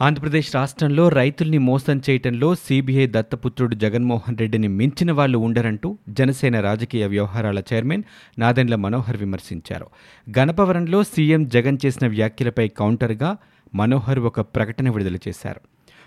ఆంధ్రప్రదేశ్ రాష్ట్రంలో రైతుల్ని మోసం చేయటంలో సీబీఐ దత్తపుత్రుడు జగన్మోహన్ రెడ్డిని మించిన వాళ్ళు ఉండరంటూ జనసేన రాజకీయ వ్యవహారాల చైర్మన్ నాదెండ్ల మనోహర్ విమర్శించారు. గణపవరంలో సీఎం జగన్ చేసిన వ్యాఖ్యలపై కౌంటర్గా మనోహర్ ఒక ప్రకటన విడుదల చేశారు.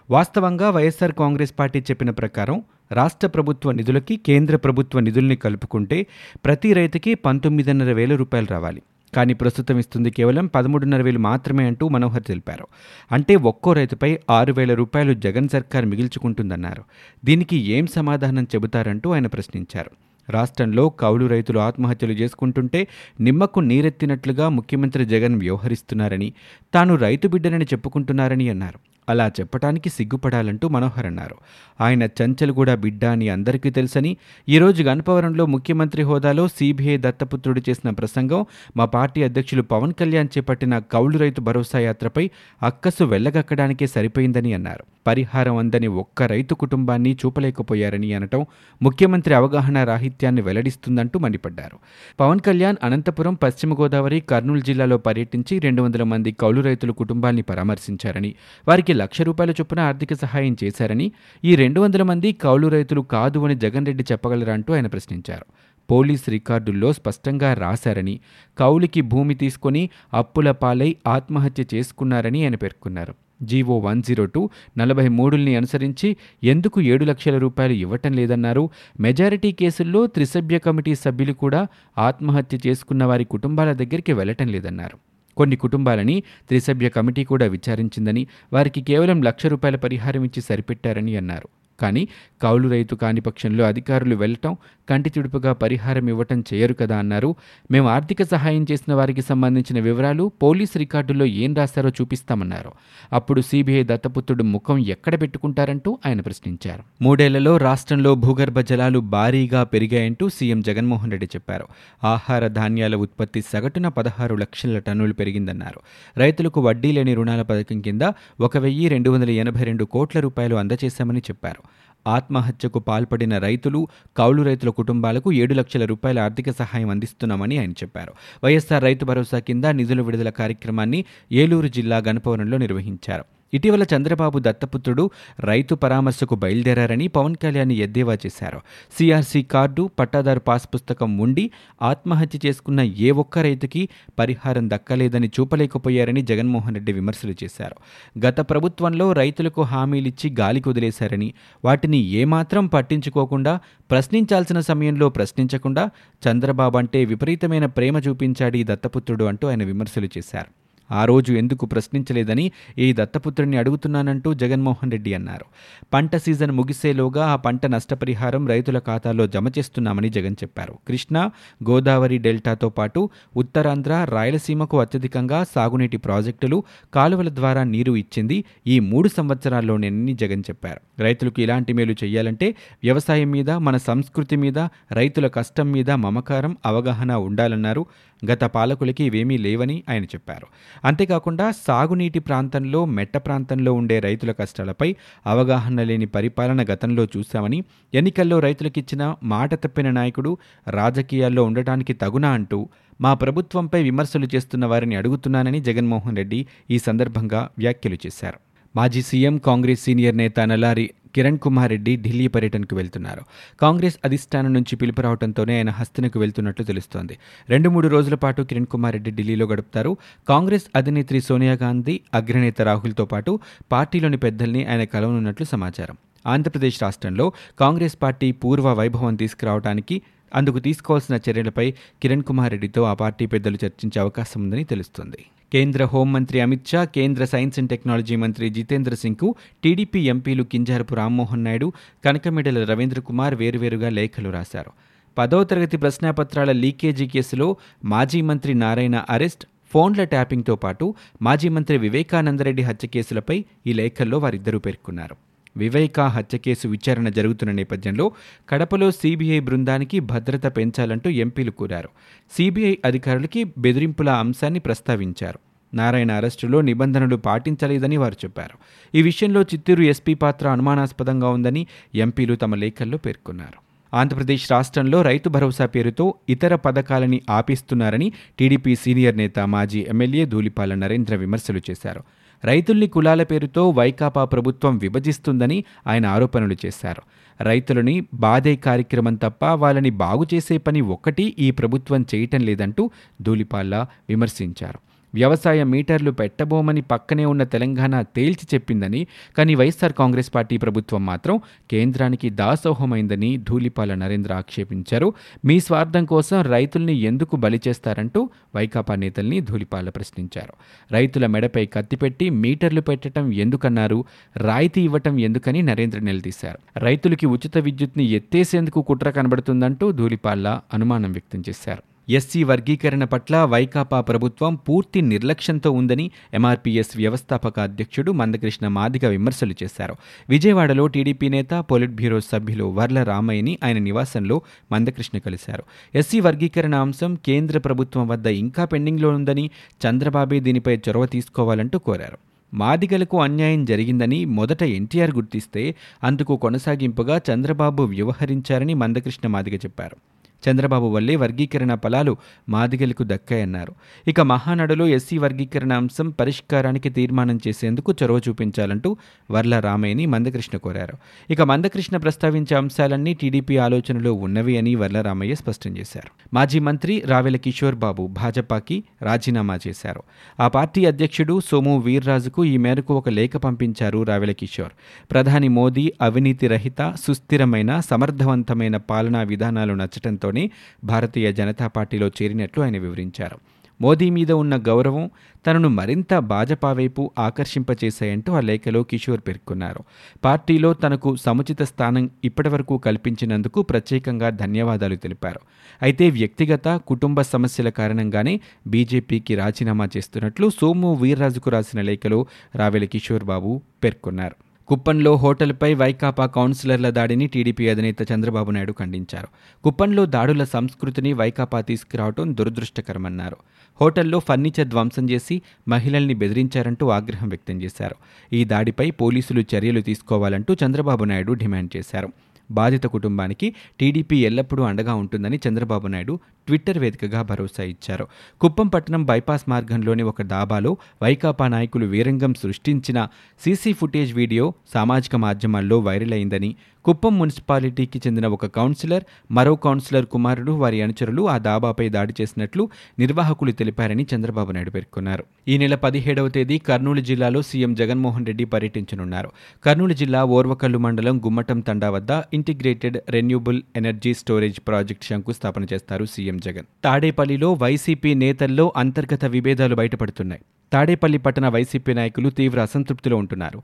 వాస్తవంగా వైఎస్ఆర్ కాంగ్రెస్ పార్టీ చెప్పిన ప్రకారం రాష్ట్ర ప్రభుత్వ నిధులకి కేంద్ర ప్రభుత్వ నిధుల్ని కలుపుకుంటే ప్రతి రైతుకి పంతొమ్మిదిన్నర వేల రూపాయలు రావాలి. కానీ ప్రస్తుతం ఇస్తుంది కేవలం పదమూడున్నర వేలు మాత్రమే అంటూ మనోహర్ తెలిపారు. అంటే ఒక్కో రైతుపై ఆరు వేల రూపాయలు జగన్ సర్కార్ మిగిల్చుకుంటుందన్నారు. దీనికి ఏం సమాధానం చెబుతారంటూ ఆయన ప్రశ్నించారు. రాష్ట్రంలో కౌలు రైతులు ఆత్మహత్యలు చేసుకుంటుంటే నిమ్మకు నీరెత్తినట్లుగా ముఖ్యమంత్రి జగన్ వ్యవహరిస్తున్నారని తాను రైతు బిడ్డనని చెప్పుకుంటున్నారని అన్నారు. అలా చెప్పటానికి సిగ్గుపడాలంటూ మనోహర్ అన్నారు. ఆయన చంచల్గూడ బిడ్డ అని అందరికీ తెలుసని ఈరోజు గణపవరంలో ముఖ్యమంత్రి హోదాలో సిబిఐ దత్తపుత్రుడు చేసిన ప్రసంగం మా పార్టీ అధ్యక్షులు పవన్ కళ్యాణ్ చేపట్టిన కౌలు రైతు భరోసా యాత్రపై అక్కసు వెళ్ళగక్కడానికే సరిపోయిందని అన్నారు. పరిహారం అందని ఒక్క రైతు కుటుంబాన్ని చూపలేకపోయారని అనటం ముఖ్యమంత్రి అవగాహన రాహిత్యాన్ని వెల్లడిస్తుందంటూ మండిపడ్డారు. పవన్ కళ్యాణ్ అనంతపురం పశ్చిమ గోదావరి కర్నూలు జిల్లాలో పర్యటించి రెండు వందల మంది కౌలు రైతుల కుటుంబాన్ని పరామర్శించారని వారికి లక్ష రూపాయల చొప్పున ఆర్థిక సహాయం చేశారని ఈ రెండు వందల మంది కౌలు రైతులు కాదు అని జగన్ రెడ్డి చెప్పగలరా అంటూ ఆయన ప్రశ్నించారు. పోలీస్ రికార్డుల్లో స్పష్టంగా రాశారని కౌలికి భూమి తీసుకొని అప్పుల పాలై ఆత్మహత్య చేసుకున్నారని ఆయన పేర్కొన్నారు. జీవో వన్ జీరో టూ నలభై మూడుల్ని అనుసరించి ఎందుకు ఏడు లక్షల రూపాయలు ఇవ్వటం లేదన్నారు. మెజారిటీ కేసుల్లో త్రిసభ్య కమిటీ సభ్యులు కూడా ఆత్మహత్య చేసుకున్న వారి కుటుంబాల దగ్గరికి వెళ్ళటం లేదన్నారు. కొన్ని కుటుంబాలని త్రిసభ్య కమిటీ కూడా విచారించిందని వారికి కేవలం లక్ష రూపాయల పరిహారం ఇచ్చి సరిపెట్టారని అన్నారు. కానీ కౌలు రైతు కాని పక్షంలో అధికారులు వెళ్ళటం కంటి తుడుపుగా పరిహారం ఇవ్వటం చేయరు కదా అన్నారు. మేము ఆర్థిక సహాయం చేసిన వారికి సంబంధించిన వివరాలు పోలీస్ రికార్డుల్లో ఏం రాశారో చూపిస్తామన్నారు. అప్పుడు సీబీఐ దత్తపుత్రుడు ముఖం ఎక్కడ పెట్టుకుంటారంటూ ఆయన ప్రశ్నించారు. మూడేళ్ళలో రాష్ట్రంలో భూగర్భ జలాలు భారీగా పెరిగాయంటూ సీఎం జగన్మోహన్ రెడ్డి చెప్పారు. ఆహార ధాన్యాల ఉత్పత్తి సగటున పదహారు లక్షల టన్నులు పెరిగిందన్నారు. రైతులకు వడ్డీ లేని రుణాల పథకం కింద ఒక వెయ్యి రెండు వందల ఎనభై రెండు కోట్ల రూపాయలు అందజేశామని చెప్పారు. ఆత్మహత్యకు పాల్పడిన రైతులు కౌలు రైతుల కుటుంబాలకు ఏడు లక్షల రూపాయల ఆర్థిక సహాయం అందిస్తున్నామని ఆయన చెప్పారు. వైఎస్సార్ రైతు భరోసా కింద నిధుల విడుదల కార్యక్రమాన్ని ఏలూరు జిల్లా గణపవరంలో నిర్వహించారు. ఇటీవల చంద్రబాబు దత్తపుత్రుడు రైతు పరామర్శకు బయలుదేరారని పవన్ కళ్యాణ్ ఎద్దేవా చేశారు. సిఆర్సీ కార్డు పట్టాదారు పాస్ పుస్తకం ఉండి ఆత్మహత్య చేసుకున్న ఏ ఒక్క రైతుకి పరిహారం దక్కలేదని చూపలేకపోయారని జగన్మోహన్ రెడ్డి విమర్శలు చేశారు. గత ప్రభుత్వంలో రైతులకు హామీలిచ్చి గాలి కుదిలేశారని వాటిని ఏమాత్రం పట్టించుకోకుండా ప్రశ్నించాల్సిన సమయంలో ప్రశ్నించకుండా చంద్రబాబు అంటే విపరీతమైన ప్రేమ చూపించాడు ఈ దత్తపుత్రుడు అంటూ ఆయన విమర్శలు చేశారు. ఆ రోజు ఎందుకు ప్రశ్నించలేదని ఈ దత్తపుత్రుణ్ణి అడుగుతున్నానంటూ జగన్మోహన్ రెడ్డి అన్నారు. పంట సీజన్ ముగిసేలోగా ఆ పంట నష్టపరిహారం రైతుల ఖాతాలో జమ చేస్తున్నామని జగన్ చెప్పారు. కృష్ణా గోదావరి డెల్టాతో పాటు ఉత్తరాంధ్ర రాయలసీమకు అత్యధికంగా సాగునీటి ప్రాజెక్టులు కాలువల ద్వారా నీరు ఇచ్చింది ఈ మూడు సంవత్సరాల్లోనేనని జగన్ చెప్పారు. రైతులకు ఇలాంటి మేలు చేయాలంటే వ్యవసాయం మీద మన సంస్కృతి మీద రైతుల కష్టం మీద మమకారం అవగాహన ఉండాలన్నారు. గత పాలకులకి ఇవేమీ లేవని ఆయన చెప్పారు. అంతేకాకుండా సాగునీటి ప్రాంతంలో మెట్ట ప్రాంతంలో ఉండే రైతుల కష్టాలపై అవగాహన లేని పరిపాలన గతంలో చూశామని ఎన్నికల్లో రైతులకిచ్చిన మాట తప్పిన నాయకుడు రాజకీయాల్లో ఉండటానికి తగునా అంటూ మా ప్రభుత్వంపై విమర్శలు చేస్తున్న వారిని అడుగుతున్నానని జగన్మోహన్ రెడ్డి ఈ సందర్భంగా వ్యాఖ్యలు చేశారు. మాజీ సీఎం కాంగ్రెస్ సీనియర్ నేత నల్లారి కిరణ్ కుమార్ రెడ్డి ఢిల్లీ పర్యటనకు వెళ్తున్నారు. కాంగ్రెస్ అధిష్టానం నుంచి పిలుపు రావడంతోనే ఆయన హస్తనకు వెళ్తున్నట్లు తెలుస్తోంది. రెండు మూడు రోజుల పాటు కిరణ్ కుమార్ రెడ్డి ఢిల్లీలో గడుపుతారు. కాంగ్రెస్ అధినేత్రి సోనియా గాంధీ అగ్రనేత రాహుల్తో పాటు పార్టీలోని పెద్దల్ని ఆయన కలవనున్నట్లు సమాచారం. ఆంధ్రప్రదేశ్ రాష్ట్రంలో కాంగ్రెస్ పార్టీ పూర్వ వైభవం తీసుకురావడానికి అందుకు తీసుకోవాల్సిన చర్యలపై కిరణ్ కుమార్ రెడ్డితో ఆ పార్టీ పెద్దలు చర్చించే అవకాశం ఉందని తెలుస్తోంది. కేంద్ర హోంమంత్రి అమిత్ షా కేంద్ర సైన్స్ అండ్ టెక్నాలజీ మంత్రి జితేంద్ర సింగ్కు టీడీపీ ఎంపీలు కింజారపు రామ్మోహన్ నాయుడు కనకమిడల రవీంద్ర కుమార్ వేరువేరుగా లేఖలు రాశారు. పదో తరగతి ప్రశ్నాపత్రాల లీకేజీ కేసులో మాజీ మంత్రి నారాయణ అరెస్ట్ ఫోన్ల ట్యాపింగ్తో పాటు మాజీ మంత్రి వివేకానందరెడ్డి హత్య కేసులపై ఈ లేఖల్లో వారిద్దరూ పేర్కొన్నారు. వివేకా హత్య కేసు విచారణ జరుగుతున్న నేపథ్యంలో కడపలో సీబీఐ బృందానికి భద్రత పెంచాలంటూ ఎంపీలు కోరారు. సీబీఐ అధికారులకి బెదిరింపుల అంశాన్ని ప్రస్తావించారు. నారాయణ అరెస్టులో నిబంధనలు పాటించలేదని వారు చెప్పారు. ఈ విషయంలో చిత్తూరు ఎస్పీ పాత్ర అనుమానాస్పదంగా ఉందని ఎంపీలు తమ లేఖల్లో పేర్కొన్నారు. ఆంధ్రప్రదేశ్ రాష్ట్రంలో రైతు భరోసా పేరుతో ఇతర పథకాలని ఆపిస్తున్నారని టీడీపీ సీనియర్ నేత మాజీ ఎమ్మెల్యే ధూళిపాల నరేంద్ర విమర్శలు చేశారు. రైతుల్ని కులాల పేరుతో వైకాపా ప్రభుత్వం విభజిస్తుందని ఆయన ఆరోపణలు చేశారు. రైతులని బాధే కార్యక్రమం తప్ప వాళ్ళని బాగు చేసే పని ఒక్కటి ఈ ప్రభుత్వం చేయటం లేదంటూ ధూళిపాల్ల విమర్శించారు. వ్యవసాయ మీటర్లు పెట్టబోమని పక్కనే ఉన్న తెలంగాణ తేల్చి చెప్పిందని కానీ వైఎస్ఆర్ కాంగ్రెస్ పార్టీ ప్రభుత్వం మాత్రం కేంద్రానికి దాసోహమైందని ధూళిపాల నరేంద్ర ఆక్షేపించారు. మీ స్వార్థం కోసం రైతుల్ని ఎందుకు బలి చేస్తారంటూ వైకాపా నేతల్ని ధూళిపాల ప్రశ్నించారు. రైతుల మెడపై కత్తిపెట్టి మీటర్లు పెట్టడం ఎందుకన్నారు? రాయితీ ఇవ్వటం ఎందుకని నరేంద్ర నిలదీశారు. రైతులకి ఉచిత విద్యుత్ని ఎత్తేసేందుకు కుట్ర కనబడుతుందంటూ ధూళిపాల అనుమానం వ్యక్తం చేశారు. ఎస్సీ వర్గీకరణ పట్ల వైకాపా ప్రభుత్వం పూర్తి నిర్లక్ష్యంతో ఉందని ఎంఆర్పీఎస్ వ్యవస్థాపక అధ్యక్షుడు మందకృష్ణ మాదిగ విమర్శలు చేశారు. విజయవాడలో టీడీపీ నేత పొలిట్ బ్యూరో సభ్యులు వర్ల రామయ్యని ఆయన నివాసంలో మందకృష్ణ కలిశారు. ఎస్సీ వర్గీకరణ అంశం కేంద్ర ప్రభుత్వం వద్ద ఇంకా పెండింగ్లో ఉందని చంద్రబాబే దీనిపై చొరవ తీసుకోవాలంటూ కోరారు. మాదిగలకు అన్యాయం జరిగిందని మొదట ఎన్టీఆర్ గుర్తిస్తే అందుకు కొనసాగింపుగా చంద్రబాబు వ్యవహరించారని మందకృష్ణ మాదిగ చెప్పారు. చంద్రబాబు వల్లే వర్గీకరణ ఫలాలు మాదిగలకు దక్కాయన్నారు. ఇక మహానాడులో ఎస్సీ వర్గీకరణ అంశం పరిష్కారానికి తీర్మానం చేసేందుకు చొరవ చూపించాలంటూ వర్ల రామయ్యని మందకృష్ణ కోరారు. ఇక మందకృష్ణ ప్రస్తావించే అంశాలన్నీ టీడీపీ ఆలోచనలో ఉన్నవి అని వర్ల రామయ్య స్పష్టం చేశారు. మాజీ మంత్రి రావెల కిషోర్ బాబు భాజపాకి రాజీనామా చేశారు. ఆ పార్టీ అధ్యక్షుడు సోము వీర్రాజుకు ఈ మేరకు ఒక లేఖ పంపించారు రావెల కిషోర్. ప్రధాని మోదీ అవినీతి రహిత సుస్థిరమైన సమర్థవంతమైన పాలనా విధానాలు నచ్చటంతో తోనే భారతీయ జనతా పార్టీలో చేరినట్లు ఆయన వివరించారు. మోదీ మీద ఉన్న గౌరవం తనను మరింత భాజపా వైపు ఆకర్షింపచేశాయంటూ ఆ లేఖలో కిషోర్ పేర్కొన్నారు. పార్టీలో తనకు సముచిత స్థానం ఇప్పటివరకు కల్పించినందుకు ప్రత్యేకంగా ధన్యవాదాలు తెలిపారు. అయితే వ్యక్తిగత కుటుంబ సమస్యల కారణంగానే బీజేపీకి రాజీనామా చేస్తున్నట్లు సోము వీర్రాజుకు రాసిన లేఖలో రావెల కిషోర్ బాబు పేర్కొన్నారు. కుప్పంలో హోటల్పై వైకాపా కౌన్సిలర్ల దాడిని టీడీపీ అధినేత చంద్రబాబు నాయుడు ఖండించారు. కుప్పంలో దాడుల సంస్కృతిని వైకాపా తీసుకురావడం దురదృష్టకరమన్నారు. హోటల్లో ఫర్నిచర్ ధ్వంసం చేసి మహిళల్ని బెదిరించారంటూ ఆగ్రహం వ్యక్తం చేశారు. ఈ దాడిపై పోలీసులు చర్యలు తీసుకోవాలంటూ చంద్రబాబు నాయుడు డిమాండ్ చేశారు. బాధిత కుటుంబానికి టీడీపీ ఎల్లప్పుడూ అండగా ఉంటుందని చంద్రబాబు నాయుడు ట్విట్టర్ వేదికగా భరోసా ఇచ్చారు. కుప్పం పట్టణం బైపాస్ మార్గంలోని ఒక డాబాలో వైకాపా నాయకులు వీరంగం సృష్టించిన సీసీ ఫుటేజ్ వీడియో సామాజిక మాధ్యమాల్లో వైరల్ అయిందని కుప్పం మున్సిపాలిటీకి చెందిన ఒక కౌన్సిలర్ మరో కౌన్సిలర్ కుమారుడు వారి అనుచరులు ఆ దాబాపై దాడి చేసినట్లు నిర్వాహకులు తెలిపారని చంద్రబాబు నాయుడు పేర్కొన్నారు. ఈ నెల పదిహేడవ తేదీ కర్నూలు జిల్లాలో సీఎం జగన్మోహన్ రెడ్డి పర్యటించనున్నారు. కర్నూలు జిల్లా ఓర్వకల్లు మండలం గుమ్మటం తండా వద్ద integrated renewable energy storage project శంకుస్థాపన చేస్తారు సీఎం జగన్. తాడేపల్లిలో వైసీపీ నేతల్లో అంతర్గత విభేదాలు బయటపడుతున్నాయి. తాడేపల్లి పట్టణ వైసీపీ నాయకులు తీవ్ర అసంతృప్తిలో ఉంటున్నారు.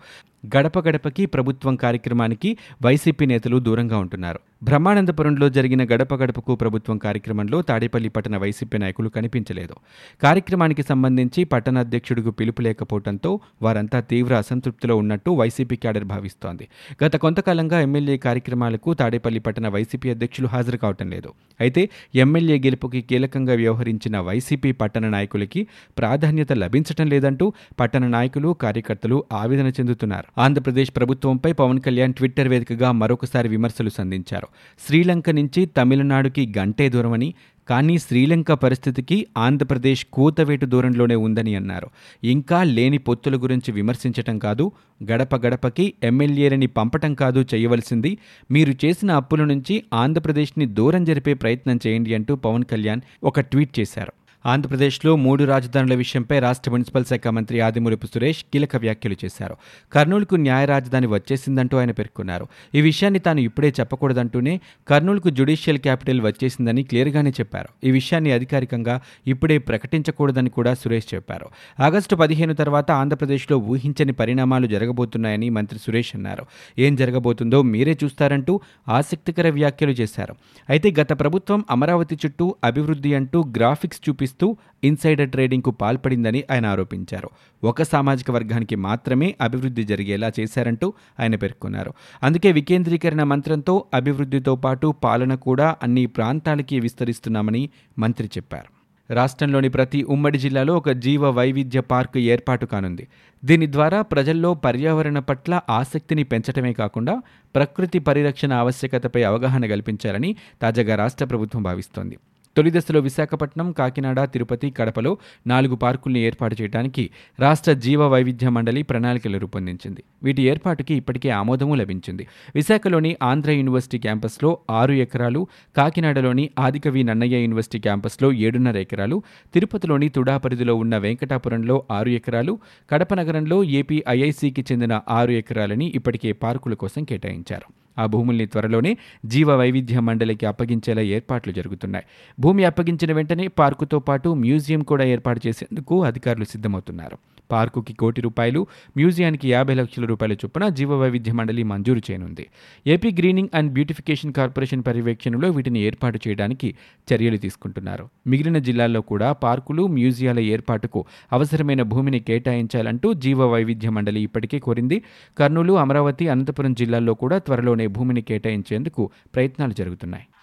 గడప గడపకి ప్రభుత్వం కార్యక్రమానికి వైసీపీ నేతలు దూరంగా ఉంటున్నారు. బ్రహ్మానందపురంలో జరిగిన గడప గడపకు ప్రభుత్వం కార్యక్రమంలో తాడేపల్లి పట్టణ వైసీపీ నాయకులు కనిపించలేదు. కార్యక్రమానికి సంబంధించి పట్టణ అధ్యక్షుడికి పిలుపు లేకపోవడంతో వారంతా తీవ్ర అసంతృప్తిలో ఉన్నట్టు వైసీపీ క్యాడర్ భావిస్తోంది. గత కొంతకాలంగా ఎమ్మెల్యే కార్యక్రమాలకు తాడేపల్లి పట్టణ వైసీపీ అధ్యక్షులు హాజరు కావటం లేదు. అయితే ఎమ్మెల్యే గెలుపుకి కీలకంగా వ్యవహరించిన వైసీపీ పట్టణ నాయకులకి ప్రాధాన్యత లభించటం లేదంటూ పట్టణ నాయకులు కార్యకర్తలు ఆవేదన చెందుతున్నారు. ఆంధ్రప్రదేశ్ ప్రభుత్వంపై పవన్ కళ్యాణ్ ట్విట్టర్ వేదికగా మరొకసారి విమర్శలు సంధించారు. శ్రీలంక నుంచి తమిళనాడుకి గంటే దూరమని కానీ శ్రీలంక పరిస్థితికి ఆంధ్రప్రదేశ్ కూతవేటు దూరంలోనే ఉందని అన్నారు. ఇంకా లేని పొత్తుల గురించి విమర్శించటం కాదు గడప గడపకి ఎమ్మెల్యేలని పంపటం కాదు చేయవలసింది. మీరు చేసిన అప్పుల నుంచి ఆంధ్రప్రదేశ్ని దూరం జరిపే ప్రయత్నం చేయండి అంటూ పవన్ కళ్యాణ్ ఒక ట్వీట్ చేశారు. ఆంధ్రప్రదేశ్లో మూడు రాజధానుల విషయంపై రాష్ట్ర మున్సిపల్ శాఖ మంత్రి ఆదిమూలపు సురేష్ కీలక వ్యాఖ్యలు చేశారు. కర్నూలుకు న్యాయ రాజధాని వచ్చేసిందంటూ ఆయన పేర్కొన్నారు. ఈ విషయాన్ని తాను ఇప్పుడే చెప్పకూడదంటూనే కర్నూలుకు జ్యుడిషియల్ క్యాపిటల్ వచ్చేసిందని క్లియర్గానే చెప్పారు. ఈ విషయాన్ని అధికారికంగా ఇప్పుడే ప్రకటించకూడదని కూడా సురేష్ చెప్పారు. ఆగస్టు పదిహేను తర్వాత ఆంధ్రప్రదేశ్లో ఊహించని పరిణామాలు జరగబోతున్నాయని మంత్రి సురేష్ అన్నారు. ఏం జరగబోతుందో మీరే చూస్తారంటూ ఆసక్తికర వ్యాఖ్యలు చేశారు. అయితే గత ప్రభుత్వం అమరావతి చుట్టూ అభివృద్ధి అంటూ గ్రాఫిక్స్ చూపిస్తూ ఇన్సైడర్ ట్రేడింగ్కు పాల్పడిందని ఆయన ఆరోపించారు. ఒక సామాజిక వర్గానికి మాత్రమే అభివృద్ధి జరిగేలా చేశారంటూ ఆయన పేర్కొన్నారు. అందుకే వికేంద్రీకరణ మంత్రంతో అభివృద్ధితో పాటు పాలన కూడా అన్ని ప్రాంతాలకి విస్తరిస్తున్నామని మంత్రి చెప్పారు. రాష్ట్రంలోని ప్రతి ఉమ్మడి జిల్లాలో ఒక జీవ వైవిధ్య పార్కు ఏర్పాటు కానుంది. దీని ద్వారా ప్రజల్లో పర్యావరణ పట్ల ఆసక్తిని పెంచడమే కాకుండా ప్రకృతి పరిరక్షణ ఆవశ్యకతపై అవగాహన కల్పించాలని తాజాగా రాష్ట్ర ప్రభుత్వం భావిస్తోంది. తొలి దశలో విశాఖపట్నం కాకినాడ తిరుపతి కడపలో నాలుగు పార్కుల్ని ఏర్పాటు చేయడానికి రాష్ట్ర జీవ వైవిధ్య మండలి ప్రణాళికలు రూపొందించింది. వీటి ఏర్పాటుకి ఇప్పటికే ఆమోదము లభించింది. విశాఖలోని ఆంధ్ర యూనివర్సిటీ క్యాంపస్లో ఆరు ఎకరాలు కాకినాడలోని ఆదికవి నన్నయ్య యూనివర్సిటీ క్యాంపస్లో ఏడున్నర ఎకరాలు తిరుపతిలోని తుడా పరిధిలో ఉన్న వెంకటాపురంలో ఆరు ఎకరాలు కడప నగరంలో ఏపీ ఐఐసికి చెందిన ఆరు ఎకరాలని ఇప్పటికే పార్కుల కోసం కేటాయించారు. ఆ భూముల్ని త్వరలోనే జీవ వైవిధ్య మండలికి అప్పగించేలా ఏర్పాట్లు జరుగుతున్నాయి. భూమి అప్పగించిన వెంటనే పార్కుతో పాటు మ్యూజియం కూడా ఏర్పాటు చేసేందుకు అధికారులు సిద్ధమవుతున్నారు. పార్కుకి కోటి రూపాయలు మ్యూజియానికి యాభై లక్షల రూపాయల చొప్పున జీవవైవిధ్య మండలి మంజూరు చేయనుంది. AP greening and beautification corporation పర్యవేక్షణలో వీటిని ఏర్పాటు చేయడానికి చర్యలు తీసుకుంటున్నారు. మిగిలిన జిల్లాల్లో కూడా పార్కులు మ్యూజియాల ఏర్పాటుకు అవసరమైన భూమిని కేటాయించాలంటూ జీవ వైవిధ్య మండలి ఇప్పటికే కోరింది. కర్నూలు అమరావతి అనంతపురం జిల్లాల్లో కూడా త్వరలోనే భూమిని కేటాయించేందుకు ప్రయత్నాలు జరుగుతున్నాయి.